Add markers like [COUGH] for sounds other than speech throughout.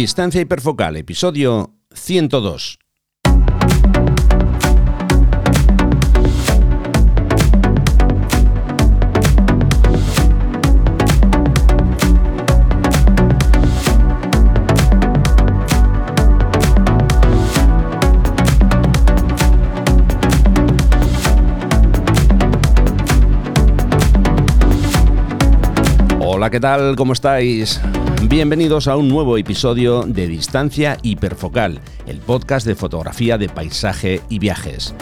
Distancia hiperfocal, episodio 102. ¿Qué tal? ¿Cómo estáis? Bienvenidos a un nuevo episodio de Distancia Hiperfocal, el podcast de fotografía de paisaje y viajes.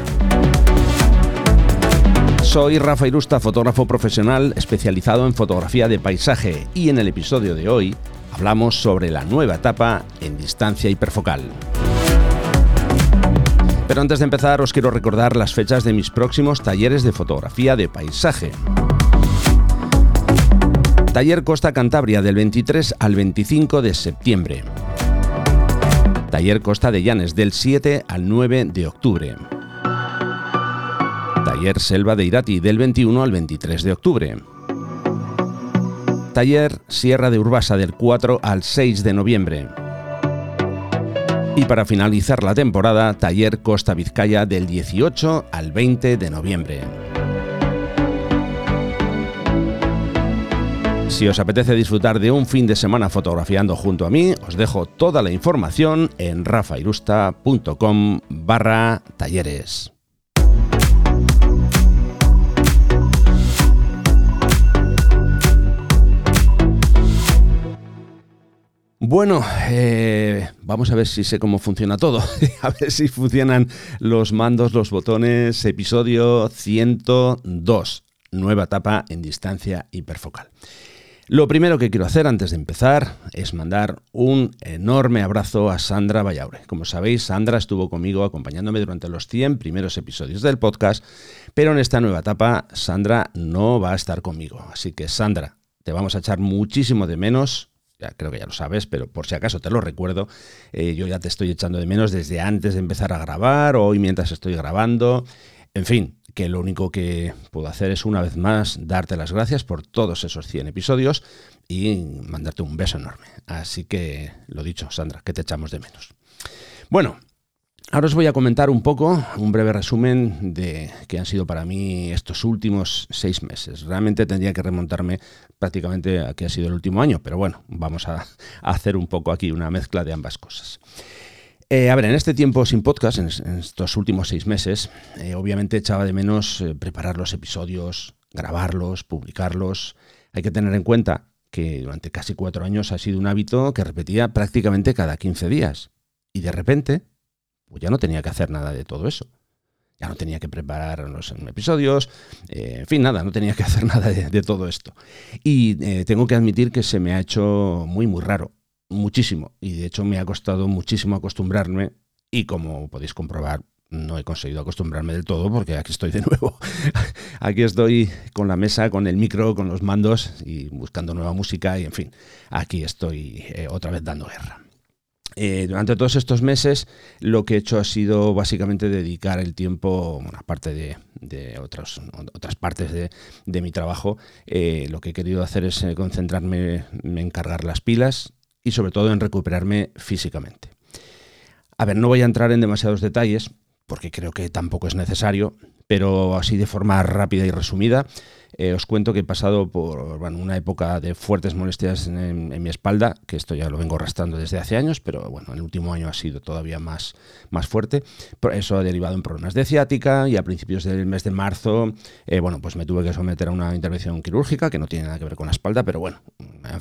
Soy Rafa Irusta, fotógrafo profesional especializado en fotografía de paisaje y en el episodio de hoy hablamos sobre la nueva etapa en distancia hiperfocal. Pero antes de empezar os quiero recordar las fechas de mis próximos talleres de fotografía de paisaje. Taller Costa Cantabria del 23 al 25 de septiembre. Taller Costa de Llanes del 7 al 9 de octubre. Taller Selva de Irati del 21 al 23 de octubre. Taller Sierra de Urbasa del 4 al 6 de noviembre. Y para finalizar la temporada, Taller Costa Vizcaya del 18 al 20 de noviembre. Si os apetece disfrutar de un fin de semana fotografiando junto a mí, os dejo toda la información en rafairusta.com barra talleres. Bueno, eh, vamos a ver si sé cómo funciona todo. [LAUGHS] a ver si funcionan los mandos, los botones. Episodio 102. Nueva etapa en distancia hiperfocal. Lo primero que quiero hacer antes de empezar es mandar un enorme abrazo a Sandra Vallaure. Como sabéis, Sandra estuvo conmigo acompañándome durante los 100 primeros episodios del podcast, pero en esta nueva etapa Sandra no va a estar conmigo. Así que Sandra, te vamos a echar muchísimo de menos. Ya creo que ya lo sabes, pero por si acaso te lo recuerdo, eh, yo ya te estoy echando de menos desde antes de empezar a grabar, hoy mientras estoy grabando. En fin, que lo único que puedo hacer es una vez más darte las gracias por todos esos 100 episodios y mandarte un beso enorme. Así que, lo dicho, Sandra, que te echamos de menos. Bueno, ahora os voy a comentar un poco, un breve resumen de que han sido para mí estos últimos seis meses. Realmente tendría que remontarme prácticamente a que ha sido el último año, pero bueno, vamos a [LAUGHS] hacer un poco aquí una mezcla de ambas cosas. Eh, a ver, en este tiempo sin podcast, en, estos últimos seis meses, eh, obviamente echaba de menos eh, preparar los episodios, grabarlos, publicarlos. Hay que tener en cuenta que durante casi cuatro años ha sido un hábito que repetía prácticamente cada 15 días. Y de repente, pues ya no tenía que hacer nada de todo eso. Ya no tenía que preparar los episodios, en fin, nada, no tenía que [LAUGHS] hacer nada de todo esto. Y tengo que admitir que se me ha hecho muy, muy raro muchísimo y de hecho me ha costado muchísimo acostumbrarme y como podéis comprobar no he conseguido acostumbrarme del todo porque aquí estoy de nuevo. [LAUGHS] aquí estoy con la mesa, con el micro, con los mandos y buscando nueva música y en fin, aquí estoy eh, otra vez dando guerra. Eh, durante todos estos meses lo que he hecho ha sido básicamente dedicar el tiempo, aparte de, otras, otras partes de, mi trabajo, eh, lo que he querido hacer es concentrarme en cargar las pilas, y sobre todo en recuperarme físicamente. A ver, no voy a entrar en demasiados detalles, porque creo que tampoco es necesario, pero así de forma rápida y resumida, eh, os cuento que he pasado por una época de fuertes molestias en, mi espalda, que esto ya lo vengo arrastrando desde hace años, pero bueno, el último año ha sido todavía más, más fuerte. Eso ha derivado en problemas de ciática y a principios del mes de marzo, eh, bueno, pues me tuve que someter a una intervención quirúrgica que no tiene nada que ver con la espalda, pero bueno,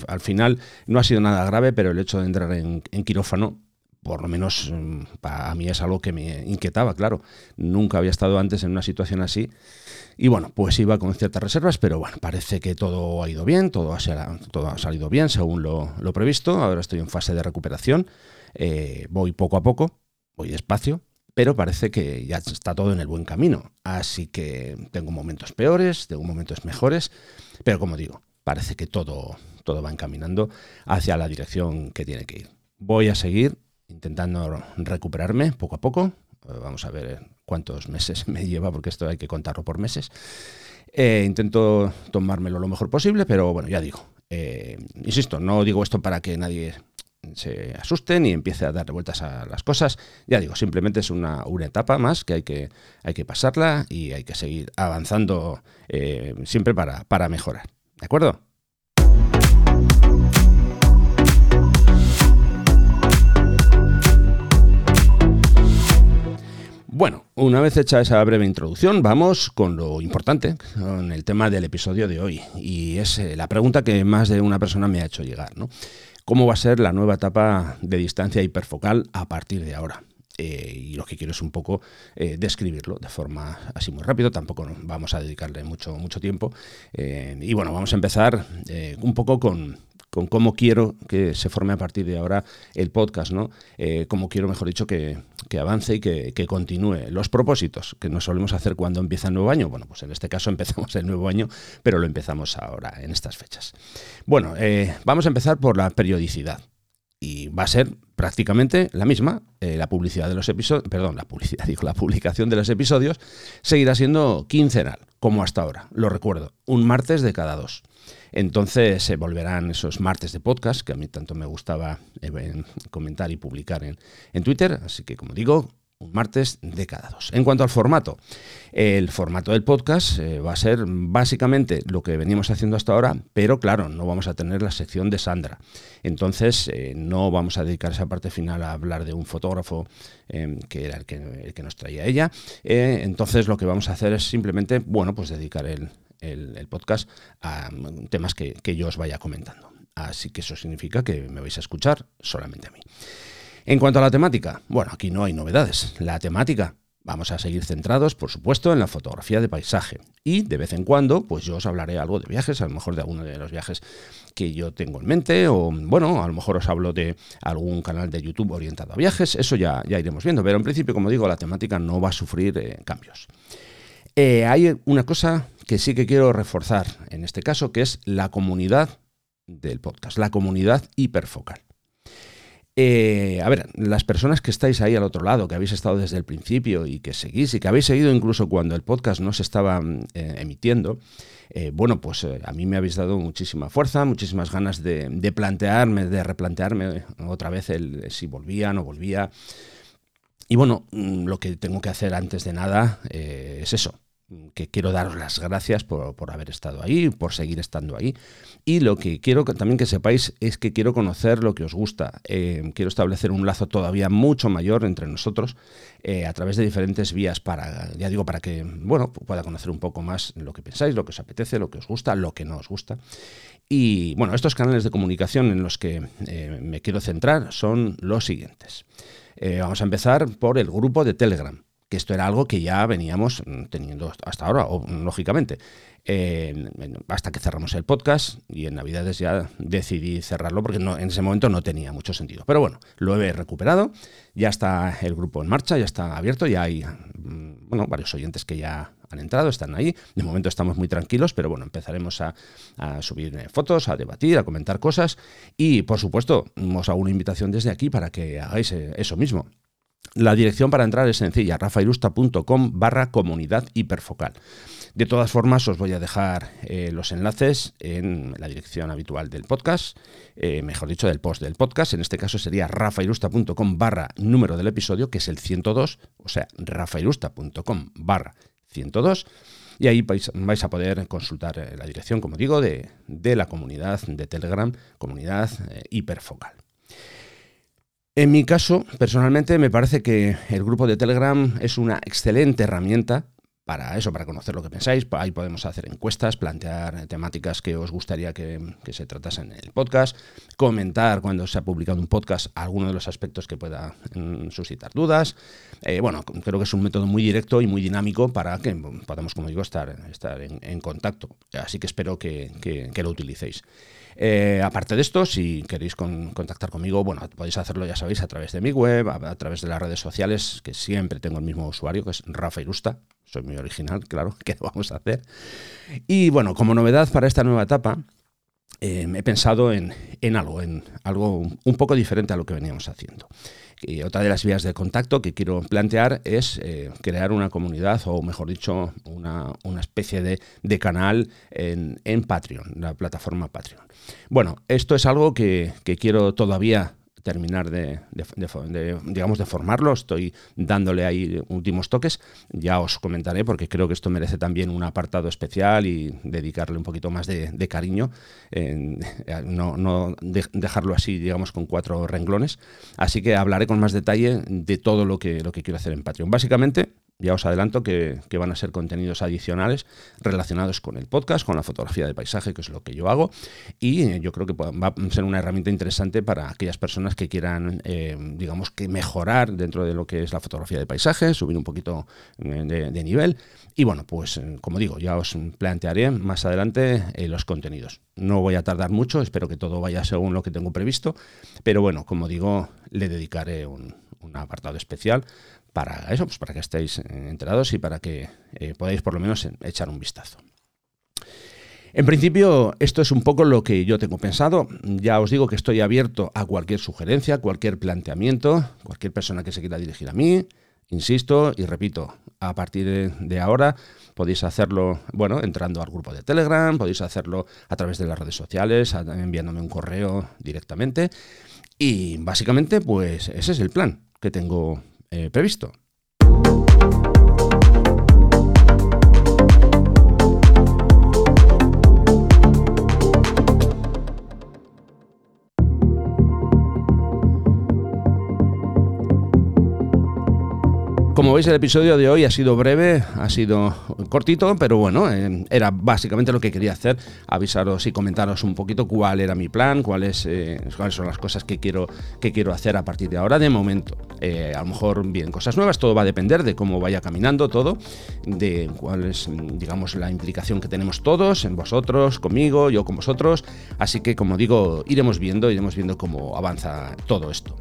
al final no ha sido nada grave, pero el hecho de entrar en quirófano por lo menos mm, para mí es algo que me inquietaba, claro. Nunca había estado antes en una situación así. Y bueno, pues iba con ciertas reservas, pero bueno, parece que todo ha ido bien, todo ha, todo ha salido bien según lo, previsto. Ahora estoy en fase de recuperación. Eh, voy poco a poco, voy despacio, pero parece que ya está todo en el buen camino. Así que tengo momentos peores, tengo momentos mejores, pero como digo, parece que todo, todo va encaminando hacia la dirección que tiene que ir. Voy a seguir intentando recuperarme poco a poco. Eh, vamos a ver cuántos meses [LAUGHS] me lleva, porque esto hay que contarlo por meses. Eh, intento tomármelo lo mejor posible, pero bueno, ya digo, eh, insisto, no digo esto para que nadie se asusten y empiece a darle vueltas a las cosas. Ya digo, simplemente es una, etapa más que hay, que hay que pasarla y hay que seguir avanzando eh, siempre para, para mejorar. ¿De acuerdo? Una vez hecha esa breve introducción, vamos con lo importante, con el tema del episodio de hoy. Y es eh, la pregunta que más de una persona me ha hecho llegar, ¿no? ¿Cómo va a ser la nueva etapa de distancia hiperfocal a partir de ahora? Eh, y lo que quiero es un poco eh, describirlo de forma así muy rápido, tampoco vamos a dedicarle mucho, mucho tiempo. y bueno, vamos a empezar un poco con, con cómo quiero que se forme a partir de ahora el podcast, ¿no? Eh, cómo quiero, mejor dicho, que, avance y que, continúe. Los propósitos que nos solemos hacer cuando empieza el nuevo año, bueno, pues en este caso [LAUGHS] empezamos el nuevo año, pero lo empezamos ahora, en estas fechas. Bueno, eh, vamos a empezar por la periodicidad. Y va a ser prácticamente la misma. Eh, la publicidad de los episodios, perdón, la publicidad, [LAUGHS] digo, la publicación de los episodios seguirá siendo quincenal, como hasta ahora. Lo recuerdo, un martes de cada dos. Entonces se volverán esos martes de podcast, que a mí tanto me gustaba eh, comentar y publicar en, en Twitter. Así que, como digo, un martes de cada dos. En cuanto al formato, el formato del podcast eh, va a ser básicamente lo que venimos haciendo hasta ahora, pero claro, no vamos a tener la sección de Sandra. Entonces, eh, no vamos a dedicar esa parte final a hablar de un fotógrafo que era el que, nos traía ella. entonces, lo que vamos a hacer es simplemente, bueno, pues dedicar el, podcast a temas que yo os vaya comentando. Así que eso significa que me vais a escuchar solamente a mí. En cuanto a la temática, bueno, aquí no hay novedades. La temática, Vamos a seguir centrados, por supuesto, en la fotografía de paisaje. Y de vez en cuando, pues yo os hablaré algo de viajes, a lo mejor de alguno de los viajes que yo tengo en mente, o bueno, a lo mejor os hablo de algún canal de YouTube orientado a viajes, eso ya, ya iremos viendo. Pero en principio, como digo, la temática no va a sufrir eh, cambios. Eh, hay una cosa que sí que quiero reforzar en este caso, que es la comunidad del podcast, la comunidad hiperfocal. Eh, a ver, las personas que estáis ahí al otro lado, que habéis estado desde el principio y que seguís y que habéis seguido incluso cuando el podcast no se estaba eh, emitiendo, eh, bueno, pues a mí me habéis dado muchísima fuerza, muchísimas ganas de, plantearme, de replantearme otra vez el si volvía, no volvía. Y bueno, mm, lo que tengo que hacer antes de nada es eso, que quiero daros las gracias por, haber estado ahí, por seguir estando ahí. Y lo que quiero también que sepáis es que quiero conocer lo que os gusta. Eh, quiero establecer un lazo todavía mucho mayor entre nosotros eh, a través de diferentes vías para, ya digo, para que, bueno, pueda conocer un poco más lo que pensáis, lo que os apetece, lo que os gusta, lo que no os gusta. Y bueno, estos canales de comunicación en los que eh, me quiero centrar son los siguientes. vamos a empezar por el grupo de Telegram que esto era algo que ya veníamos mm, teniendo hasta ahora, o, lógicamente. hasta que cerramos el podcast y en Navidades ya decidí cerrarlo porque en ese momento no tenía mucho sentido. Pero bueno, lo he recuperado, ya está el grupo en marcha, ya está abierto, ya hay mm, bueno, varios oyentes que ya han entrado, están ahí. De momento estamos muy tranquilos, pero bueno, empezaremos a, subir eh, fotos, a debatir, a comentar cosas y por supuesto os hago una invitación desde aquí para que hagáis eh, eso mismo. La dirección para entrar es sencilla, rafairusta.com barra comunidad hiperfocal. De todas formas, os voy a dejar eh, los enlaces en la dirección habitual del podcast, eh, mejor dicho, del post del podcast. En este caso sería rafairusta.com barra número del episodio, que es el 102, o sea, rafairusta.com barra 102. Y ahí vais, a poder consultar eh, la dirección, como digo, de, de la comunidad de Telegram, comunidad hiperfocal. En mi caso, personalmente, me parece que el grupo de Telegram es una excelente herramienta para eso, para conocer lo que pensáis. Ahí podemos hacer encuestas, plantear temáticas que os gustaría que, se tratasen en el podcast, comentar cuando se ha publicado un podcast alguno de los aspectos que pueda mm, suscitar dudas. Eh, bueno, creo que es un método muy directo y muy dinámico para que podamos, como digo, estar, estar en, contacto. Así que espero que lo utilicéis. Eh, aparte de esto, si queréis contactar conmigo, bueno, podéis hacerlo, ya sabéis, a través de mi web, a, través de las redes sociales, que siempre tengo el mismo usuario, que es Rafa Irusta. Soy muy original, claro, [LAUGHS] ¿qué vamos a hacer? Y bueno, como novedad para esta nueva etapa, eh, he pensado en, algo, en algo un poco diferente a lo que veníamos haciendo. Y otra de las vías de contacto que quiero plantear es eh, crear una comunidad, o mejor dicho, una, especie de, canal en, en, Patreon, la plataforma Patreon. Bueno, esto es algo que, quiero todavía terminar de, digamos, de formarlo, estoy dándole ahí últimos toques, ya os comentaré porque creo que esto merece también un apartado especial y dedicarle un poquito más de, cariño, no, dejarlo así, digamos, con cuatro renglones. Así que hablaré con más detalle de todo lo que, lo que quiero hacer en Patreon. Básicamente, ya os adelanto que, van a ser contenidos adicionales relacionados con el podcast, con la fotografía de paisaje, que es lo que yo hago, y eh, yo creo que va a ser una herramienta interesante para aquellas personas que quieran, eh, digamos, que mejorar dentro de lo que es la fotografía de paisaje, subir un poquito eh, de, nivel. Y bueno, pues como digo, ya os plantearé más adelante los contenidos. No voy a tardar mucho, espero que todo vaya según lo que tengo previsto, pero bueno, como digo, le dedicaré un apartado especial para eso, pues para que estéis enterados y para que eh, podáis por lo menos echar un vistazo. En principio, esto es un poco lo que yo tengo pensado. Ya os digo que estoy abierto a cualquier sugerencia, cualquier planteamiento, cualquier persona que se quiera dirigir a mí. Insisto y repito, a partir de ahora podéis hacerlo, bueno, entrando al grupo de Telegram, podéis hacerlo a través de las redes sociales, enviándome un correo directamente. Y básicamente, pues ese es el plan que tengo eh, previsto. Como veis, el episodio de hoy ha sido breve, ha sido cortito, pero bueno, eh, era básicamente lo que quería hacer, avisaros y comentaros un poquito cuál era mi plan, cuáles, eh, cuáles son las cosas que quiero, que quiero hacer a partir de ahora. De momento, eh, a lo mejor bien cosas nuevas, todo va a depender de cómo vaya caminando todo, de cuál es, digamos, la implicación que tenemos todos, en vosotros, conmigo, yo con vosotros. Así que, como digo, iremos viendo, iremos viendo cómo avanza todo esto.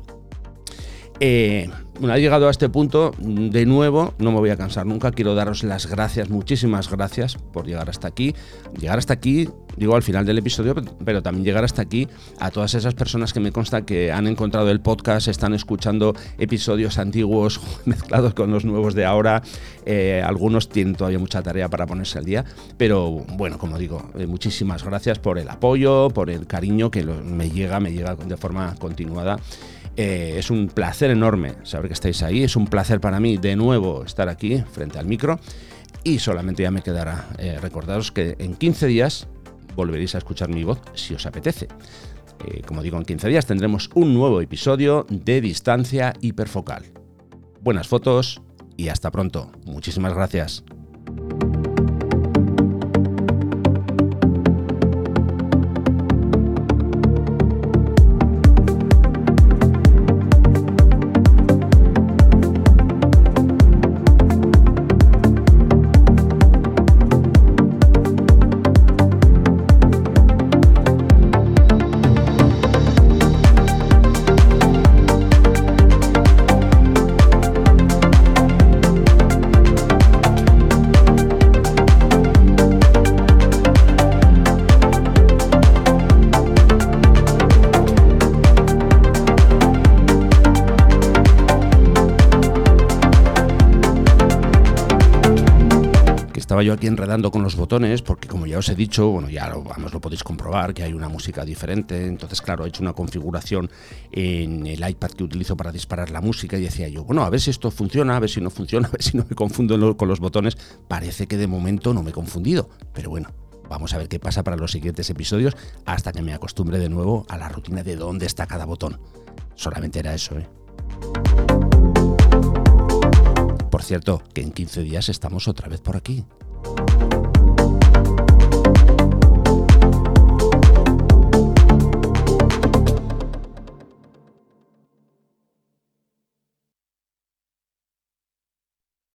Eh, vez llegado a este punto, de nuevo, no me voy a cansar nunca, quiero daros las gracias, muchísimas gracias por llegar hasta aquí. Llegar hasta aquí, digo al final del episodio, pero también llegar hasta aquí a todas esas personas que me consta que han encontrado el podcast, están escuchando episodios antiguos [LAUGHS] mezclados con los nuevos de ahora. Eh, algunos tienen todavía mucha tarea para ponerse al día, pero bueno, como digo, eh, muchísimas gracias por el apoyo, por el cariño que me llega, me llega de forma continuada. Eh, es un placer enorme saber que estáis ahí, es un placer para mí de nuevo estar aquí frente al micro y solamente ya me quedará eh, recordaros que en 15 días volveréis a escuchar mi voz si os apetece. Eh, como digo, en 15 días tendremos un nuevo episodio de Distancia Hiperfocal. Buenas fotos y hasta pronto. Muchísimas gracias. Estaba yo aquí enredando con los botones, porque como ya os he dicho, bueno, ya lo, vamos, lo podéis comprobar, que hay una música diferente. Entonces, claro, he hecho una configuración en el iPad que utilizo para disparar la música y decía yo, bueno, a ver si esto funciona, a ver si no funciona, [LAUGHS] a ver si no me confundo con los botones. Parece que de momento no me he confundido, pero bueno. Vamos a ver qué pasa para los siguientes episodios hasta que me acostumbre de nuevo a la rutina de dónde está cada botón. Solamente era eso, ¿eh? Por cierto, que en 15 días estamos otra vez por aquí.